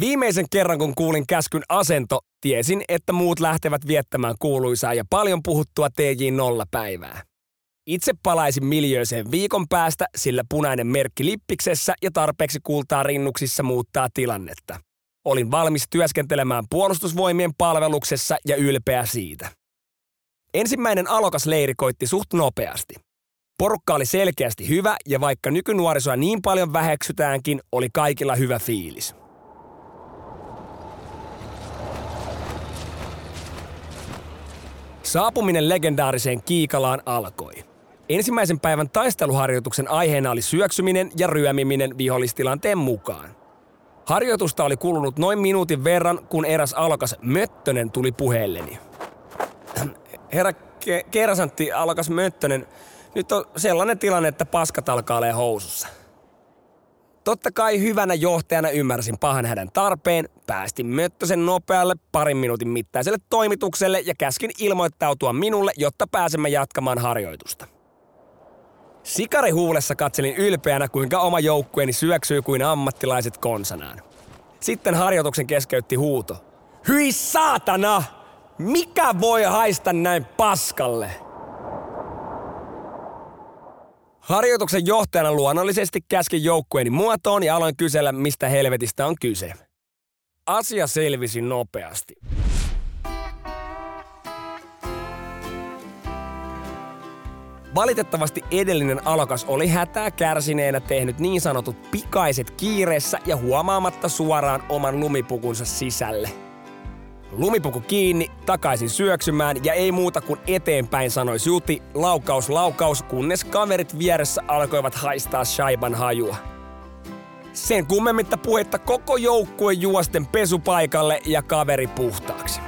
Viimeisen kerran, kun kuulin käskyn asento, tiesin, että muut lähtevät viettämään kuuluisaa ja paljon puhuttua TJ0-päivää. Itse palaisin miljöiseen viikon päästä, sillä punainen merkki lippiksessä ja tarpeeksi kultaa rinnuksissa muuttaa tilannetta. Olin valmis työskentelemään puolustusvoimien palveluksessa ja ylpeä siitä. Ensimmäinen alokas leiri koitti suht nopeasti. Porukka oli selkeästi hyvä ja vaikka nykynuorisoa niin paljon väheksytäänkin, oli kaikilla hyvä fiilis. Saapuminen legendaariseen Kiikalaan alkoi. Ensimmäisen päivän taisteluharjoituksen aiheena oli syöksyminen ja ryömiminen vihollistilanteen mukaan. Harjoitusta oli kulunut noin minuutin verran, kun eräs alokas Möttönen tuli puheelleni. Herra ke- kersantti alokas Möttönen, nyt on sellainen tilanne, että paskat alkaa olemaan housussa. Totta kai hyvänä johtajana ymmärsin pahan hädän tarpeen, päästin Möttösen nopealle parin minuutin mittaiselle toimitukselle ja käskin ilmoittautua minulle, jotta pääsemme jatkamaan harjoitusta. Sikari huulessa katselin ylpeänä, kuinka oma joukkueeni syöksyy kuin ammattilaiset konsanaan. Sitten harjoituksen keskeytti huuto. Hyi saatana! Mikä voi haista näin paskalle? Harjoituksen johtajana luonnollisesti käskin joukkueeni muotoon ja aloin kysellä, mistä helvetistä on kyse. Asia selvisi nopeasti. Valitettavasti edellinen alokas oli hätää kärsineenä tehnyt niin sanotut pikaiset kiireessä ja huomaamatta suoraan oman lumipukunsa sisälle – Lumipuku kiinni, takaisin syöksymään ja ei muuta kuin eteenpäin sanoi Juti, laukaus laukaus, kunnes kaverit vieressä alkoivat haistaa shaiban hajua. Sen kummemmitta puhetta koko joukkue juosten pesupaikalle ja kaveri puhtaaksi.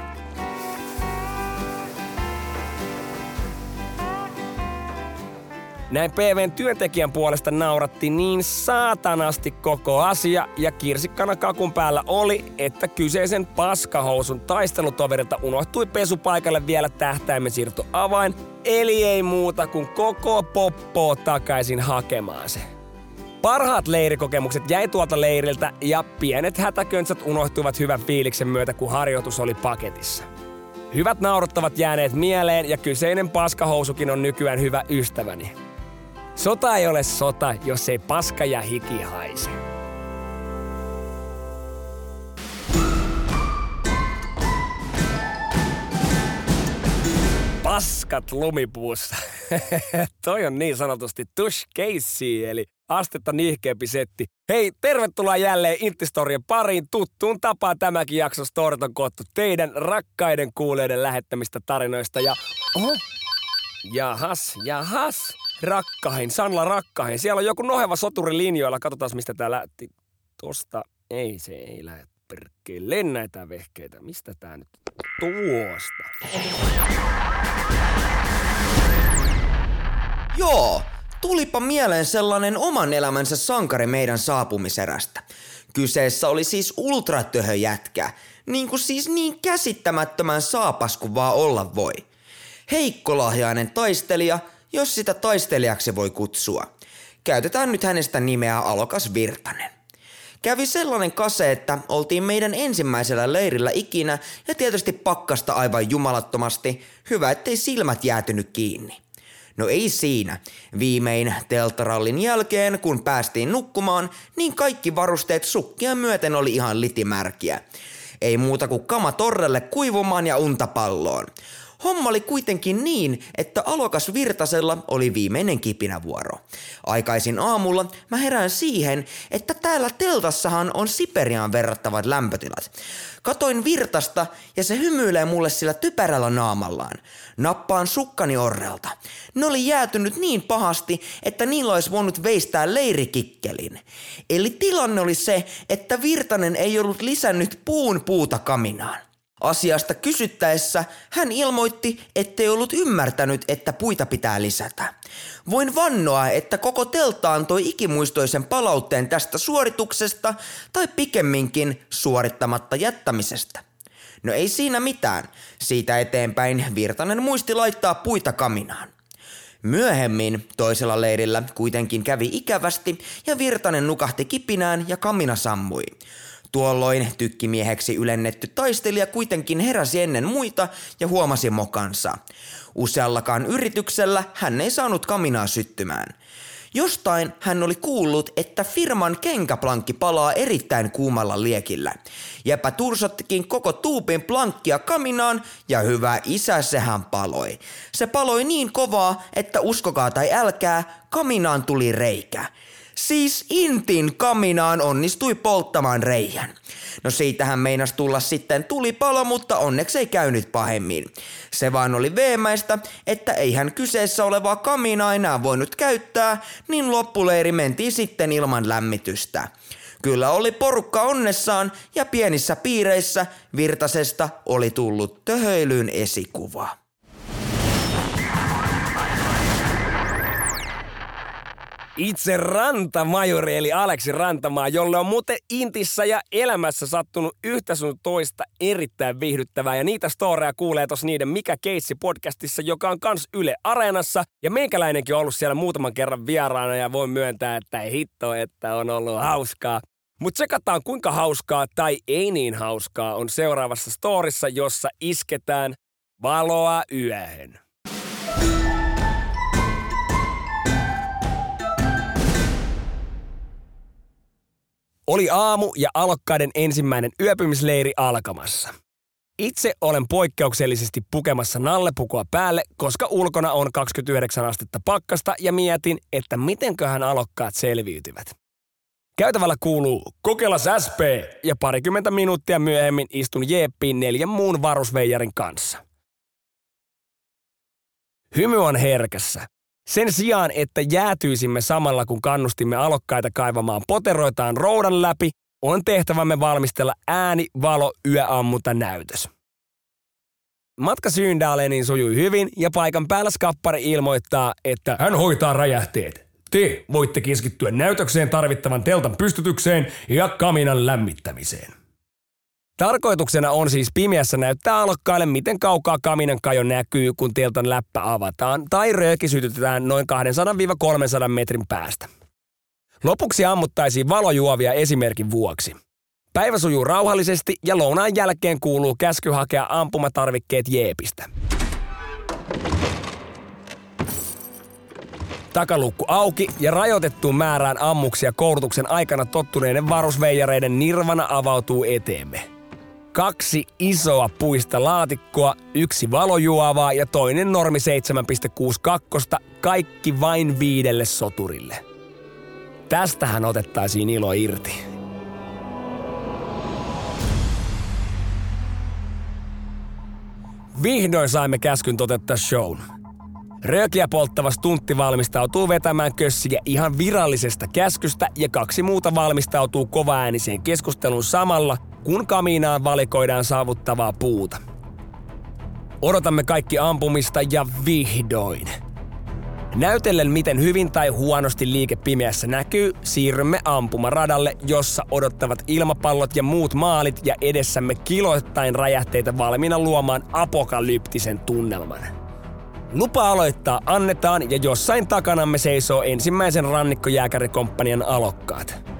Näin PVn työntekijän puolesta nauratti niin saatanasti koko asia ja kirsikkana kakun päällä oli, että kyseisen paskahousun taistelutoverilta unohtui pesupaikalle vielä tähtäimen avain, eli ei muuta kuin koko poppo takaisin hakemaan se. Parhaat leirikokemukset jäi tuolta leiriltä ja pienet hätäköntsät unohtuivat hyvän fiiliksen myötä, kun harjoitus oli paketissa. Hyvät nauruttavat jääneet mieleen ja kyseinen paskahousukin on nykyään hyvä ystäväni. Sota ei ole sota, jos ei paska ja hiki haise. Paskat lumipuussa. Toi on niin sanotusti tush case, eli astetta nihkeämpi setti. Hei, tervetuloa jälleen Intistorien pariin. Tuttuun tapaan tämäkin jakso Storit on koottu teidän rakkaiden kuuleiden lähettämistä tarinoista. Ja oho, jahas, jahas rakkahin, Sanla rakkahin. Siellä on joku noheva soturi linjoilla. Katsotaan, mistä tää lähti. Tosta. Ei, se ei lähde perkkeelle näitä vehkeitä. Mistä tää nyt? Tuosta. Joo, tulipa mieleen sellainen oman elämänsä sankari meidän saapumiserästä. Kyseessä oli siis ultratöhöjätkä, niin kuin siis niin käsittämättömän saapas kuin vaan olla voi. Heikkolahjainen taistelija – jos sitä taistelijaksi voi kutsua. Käytetään nyt hänestä nimeä Alokas Virtanen. Kävi sellainen kase, että oltiin meidän ensimmäisellä leirillä ikinä ja tietysti pakkasta aivan jumalattomasti. Hyvä, ettei silmät jäätynyt kiinni. No ei siinä. Viimein teltarallin jälkeen, kun päästiin nukkumaan, niin kaikki varusteet sukkia myöten oli ihan litimärkiä. Ei muuta kuin kama torrelle kuivumaan ja untapalloon. Homma oli kuitenkin niin, että alokas Virtasella oli viimeinen kipinävuoro. Aikaisin aamulla mä herään siihen, että täällä teltassahan on Siperiaan verrattavat lämpötilat. Katoin Virtasta ja se hymyilee mulle sillä typerällä naamallaan. Nappaan sukkani orrelta. Ne oli jäätynyt niin pahasti, että niillä olisi voinut veistää leirikikkelin. Eli tilanne oli se, että Virtanen ei ollut lisännyt puun puuta kaminaan. Asiasta kysyttäessä hän ilmoitti, ettei ollut ymmärtänyt, että puita pitää lisätä. Voin vannoa, että koko teltta antoi ikimuistoisen palautteen tästä suorituksesta tai pikemminkin suorittamatta jättämisestä. No ei siinä mitään. Siitä eteenpäin Virtanen muisti laittaa puita kaminaan. Myöhemmin toisella leirillä kuitenkin kävi ikävästi ja Virtanen nukahti kipinään ja kamina sammui. Tuolloin tykkimieheksi ylennetty taistelija kuitenkin heräsi ennen muita ja huomasi mokansa. Useallakaan yrityksellä hän ei saanut kaminaa syttymään. Jostain hän oli kuullut, että firman kenkäplankki palaa erittäin kuumalla liekillä. Jäpä tursottikin koko tuupin plankkia kaminaan ja hyvä isä sehän paloi. Se paloi niin kovaa, että uskokaa tai älkää, kaminaan tuli reikä. Siis Intin kaminaan onnistui polttamaan reijän. No siitähän meinas tulla sitten tulipalo, mutta onneksi ei käynyt pahemmin. Se vaan oli veemäistä, että eihän kyseessä olevaa kaminaa enää voinut käyttää, niin loppuleiri mentiin sitten ilman lämmitystä. Kyllä oli porukka onnessaan ja pienissä piireissä Virtasesta oli tullut töhöilyn esikuva. Itse rantamajori eli Aleksi Rantamaa, jolle on muuten Intissä ja elämässä sattunut yhtä sun toista erittäin viihdyttävää. Ja niitä storeja kuulee tos niiden Mikä Keissi podcastissa, joka on kans Yle Areenassa. Ja meikäläinenkin on ollut siellä muutaman kerran vieraana ja voin myöntää, että ei hitto, että on ollut hauskaa. Mutta tsekataan kuinka hauskaa tai ei niin hauskaa on seuraavassa storissa, jossa isketään valoa yöhön. Oli aamu ja alokkaiden ensimmäinen yöpymisleiri alkamassa. Itse olen poikkeuksellisesti pukemassa nallepukua päälle, koska ulkona on 29 astetta pakkasta ja mietin, että mitenköhän alokkaat selviytyvät. Käytävällä kuuluu Kokelas SP ja parikymmentä minuuttia myöhemmin istun Jeeppiin neljän muun varusveijarin kanssa. Hymy on herkässä. Sen sijaan, että jäätyisimme samalla kun kannustimme alokkaita kaivamaan poteroitaan roudan läpi, on tehtävämme valmistella ääni, valo, yöammunta näytös. Matka Syyndaaleniin sujui hyvin ja paikan päällä skappari ilmoittaa, että hän hoitaa räjähteet. Te voitte keskittyä näytökseen tarvittavan teltan pystytykseen ja kaminan lämmittämiseen. Tarkoituksena on siis pimeässä näyttää alokkaille, miten kaukaa kaminan kajo näkyy, kun teltan läppä avataan, tai rööki sytytetään noin 200-300 metrin päästä. Lopuksi ammuttaisiin valojuovia esimerkin vuoksi. Päivä sujuu rauhallisesti ja lounaan jälkeen kuuluu käsky hakea ampumatarvikkeet Jeepistä. Takalukku auki ja rajoitettuun määrään ammuksia koulutuksen aikana tottuneiden varusveijareiden nirvana avautuu eteemme. Kaksi isoa puista laatikkoa, yksi valojuovaa ja toinen normi 7.62, kaikki vain viidelle soturille. Tästähän otettaisiin ilo irti. Vihdoin saimme käskyn toteuttaa shown. Röökiä polttava stuntti valmistautuu vetämään kössiä ihan virallisesta käskystä ja kaksi muuta valmistautuu kovaääniseen keskusteluun samalla, kun kamiinaan valikoidaan saavuttavaa puuta. Odotamme kaikki ampumista ja vihdoin. Näytellen miten hyvin tai huonosti liike pimeässä näkyy, siirrymme ampumaradalle, jossa odottavat ilmapallot ja muut maalit ja edessämme kiloittain räjähteitä valmiina luomaan apokalyptisen tunnelman. Lupa aloittaa annetaan ja jossain takanamme seisoo ensimmäisen rannikkojääkärikomppanian alokkaat.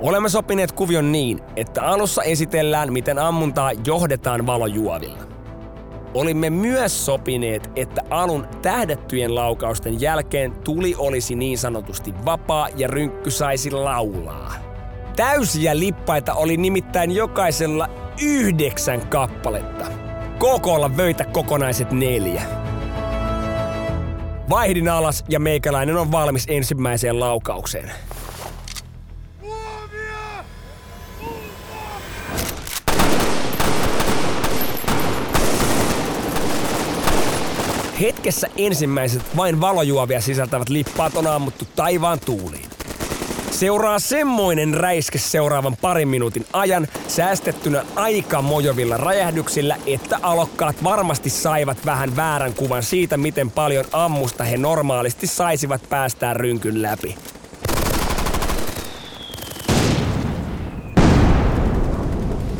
Olemme sopineet kuvion niin, että alussa esitellään, miten ammuntaa johdetaan valojuovilla. Olimme myös sopineet, että alun tähdettyjen laukausten jälkeen tuli olisi niin sanotusti vapaa ja rynkky saisi laulaa. Täysiä lippaita oli nimittäin jokaisella yhdeksän kappaletta. KKlla vöitä kokonaiset neljä. Vaihdin alas ja meikäläinen on valmis ensimmäiseen laukaukseen. Hetkessä ensimmäiset vain valojuovia sisältävät lippaat on ammuttu taivaan tuuliin. Seuraa semmoinen räiske seuraavan parin minuutin ajan säästettynä aika mojovilla räjähdyksillä, että alokkaat varmasti saivat vähän väärän kuvan siitä, miten paljon ammusta he normaalisti saisivat päästään rynkyn läpi.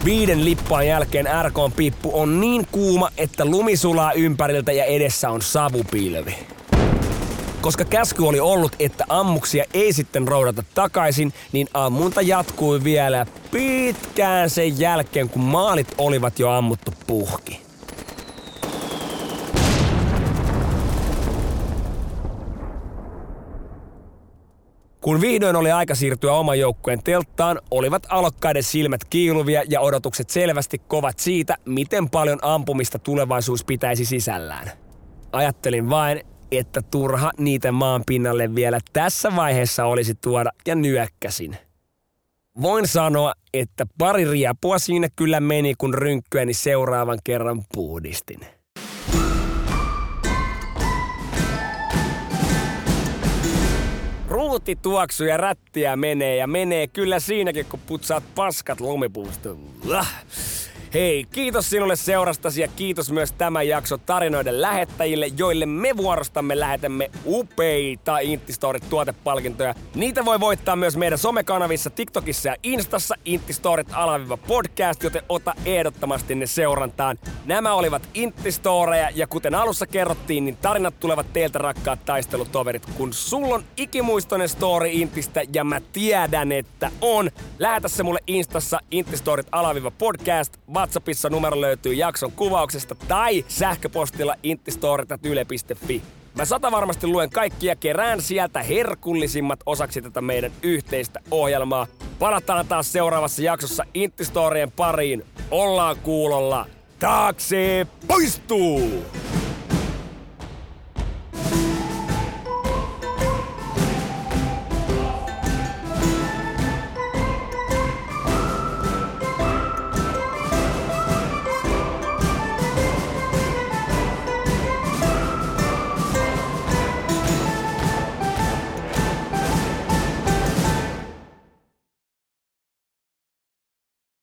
Viiden lippaan jälkeen RKn pippu on niin kuuma, että lumi sulaa ympäriltä ja edessä on savupilvi. Koska käsky oli ollut, että ammuksia ei sitten roudata takaisin, niin ammunta jatkui vielä pitkään sen jälkeen, kun maalit olivat jo ammuttu puhki. Kun vihdoin oli aika siirtyä oman joukkueen telttaan, olivat alokkaiden silmät kiiluvia ja odotukset selvästi kovat siitä, miten paljon ampumista tulevaisuus pitäisi sisällään. Ajattelin vain, että turha niitä maan pinnalle vielä tässä vaiheessa olisi tuoda ja nyökkäsin. Voin sanoa, että pari riapua siinä kyllä meni, kun rynkkyäni seuraavan kerran puhdistin. Ruuti tuoksuu ja rättiä menee ja menee kyllä siinäkin, kun putsaat paskat lumipuusta. Hei, kiitos sinulle seurastasi ja kiitos myös tämän jakso tarinoiden lähettäjille, joille me vuorostamme lähetämme upeita Intistorit tuotepalkintoja. Niitä voi voittaa myös meidän somekanavissa TikTokissa ja Instassa Intistorit alaviva podcast, joten ota ehdottomasti ne seurantaan. Nämä olivat Intistoreja ja kuten alussa kerrottiin, niin tarinat tulevat teiltä rakkaat taistelutoverit. Kun sulla on ikimuistoinen story Intistä ja mä tiedän, että on, lähetä se mulle Instassa Intistorit alaviva podcast WhatsAppissa numero löytyy jakson kuvauksesta tai sähköpostilla intistoritatyle.fi. Mä sata varmasti luen kaikkia kerään sieltä herkullisimmat osaksi tätä meidän yhteistä ohjelmaa. Palataan taas seuraavassa jaksossa Intistorien pariin. Ollaan kuulolla. Taakse poistuu!